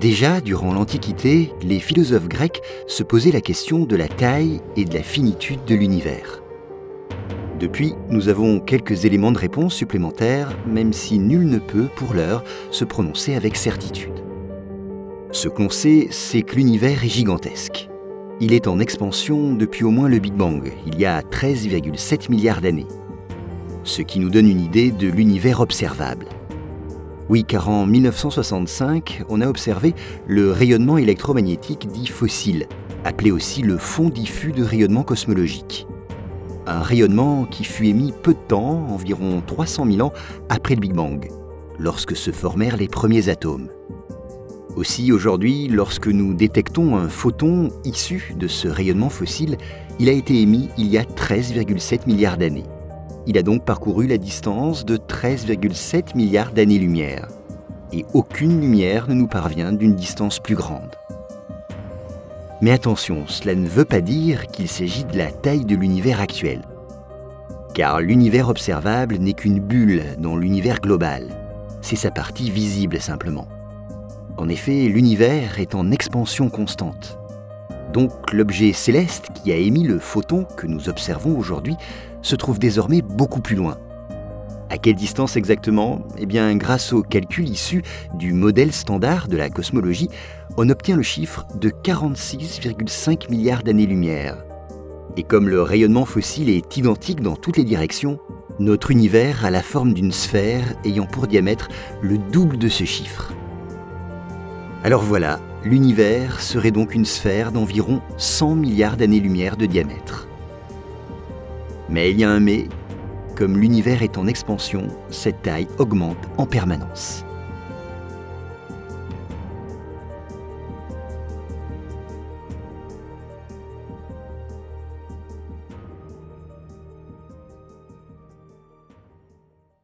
Déjà, durant l'Antiquité, les philosophes grecs se posaient la question de la taille et de la finitude de l'univers. Depuis, nous avons quelques éléments de réponse supplémentaires, même si nul ne peut, pour l'heure, se prononcer avec certitude. Ce qu'on sait, c'est que l'univers est gigantesque. Il est en expansion depuis au moins le Big Bang, il y a 13,7 milliards d'années. Ce qui nous donne une idée de l'univers observable. Oui, car en 1965, on a observé le rayonnement électromagnétique dit fossile, appelé aussi le fond diffus de rayonnement cosmologique un rayonnement qui fut émis peu de temps, environ 300 000 ans après le Big Bang, lorsque se formèrent les premiers atomes. Aussi aujourd'hui, lorsque nous détectons un photon issu de ce rayonnement fossile, il a été émis il y a 13,7 milliards d'années. Il a donc parcouru la distance de 13,7 milliards d'années-lumière. Et aucune lumière ne nous parvient d'une distance plus grande. Mais attention, cela ne veut pas dire qu'il s'agit de la taille de l'univers actuel. Car l'univers observable n'est qu'une bulle dans l'univers global. C'est sa partie visible simplement. En effet, l'univers est en expansion constante. Donc l'objet céleste qui a émis le photon que nous observons aujourd'hui se trouve désormais beaucoup plus loin. À quelle distance exactement? Eh bien, grâce au calcul issu du modèle standard de la cosmologie, on obtient le chiffre de 46,5 milliards d'années-lumière. Et comme le rayonnement fossile est identique dans toutes les directions, notre univers a la forme d'une sphère ayant pour diamètre le double de ce chiffre. Alors voilà, l'univers serait donc une sphère d'environ 100 milliards d'années-lumière de diamètre. Mais il y a un mais, comme l'univers est en expansion, cette taille augmente en permanence.